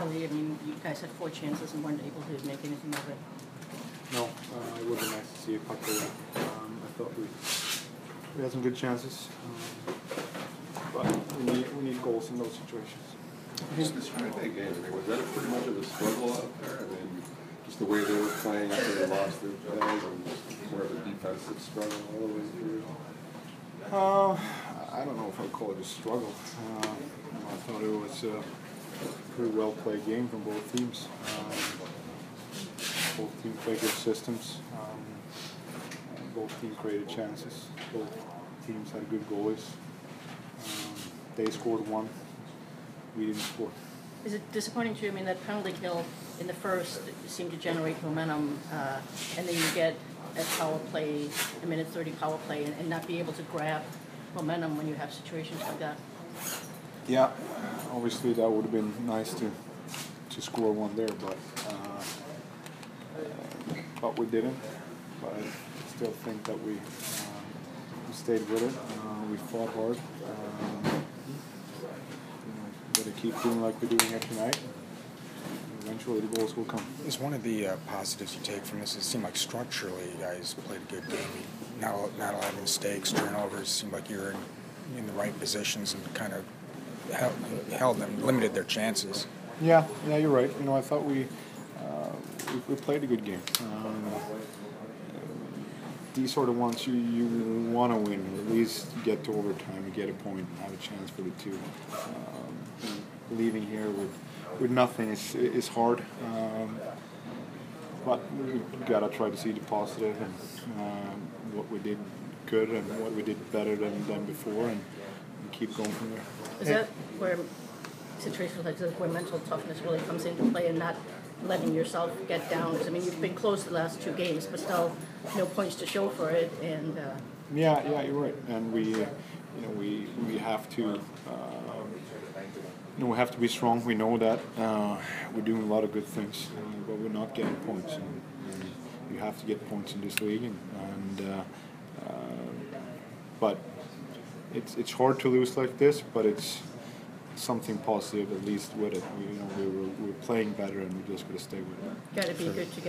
Really, I mean, you guys had four chances and weren't able to make anything of it. No, uh, it would be nice to see a puck go in. Um, I thought we we had some good chances, um, but we need we need goals in those situations. Just describe that game. I mean, was that pretty much of a struggle out there? I mean, just the way they were playing after they lost their guys and just more of a defensive struggle all the way through. Uh, I don't know if I'd call it a struggle. Uh, I thought it was a pretty well played game from both teams. Um, both teams played good systems. Um, both teams created chances. Both teams had good goalies. Um, they scored one. We didn't score. Is it disappointing to you? I mean, that penalty kill in the first seemed to generate momentum, uh, and then you get a power play, a minute 30 power play, and, and not be able to grab momentum when you have situations like that. Yeah, obviously that would have been nice to to score one there, but uh, but we didn't. But I still think that we uh, we stayed with it. Uh, we fought hard. Um, know, gotta keep doing like we're doing here tonight. Eventually, the goals will come. Is one of the uh, positives you take from this? It seemed like structurally you guys played a good game. Not not a lot of mistakes, turnovers. Seemed like you were in, in the right positions and kind of held, them, limited their chances. Yeah, yeah, you're right. You know, I thought we uh, we, we played a good game. Um, these sort of ones you, you want to win, at least get to overtime and get a point and have a chance for the two. Um, leaving here with with nothing is is hard. Um, but we gotta try to see the positive and um, what we did good and what we did better than, than before, and keep going from there. Is that where situations like this, where mental toughness really comes into play and not letting yourself get down? 'Cause, I mean, you've been close the last two games, but still no points to show for it, and uh, Yeah, yeah, you're right. And we, uh, you know, we we have to, uh, you know, we have to be strong. We know that uh, we're doing a lot of good things, uh, but we're not getting points. And, and you have to get points in this league, and, and but it's it's hard to lose like this, but it's something positive at least with it. We, you know, we were, we were playing better, and we just got to stay with it. got to be good to get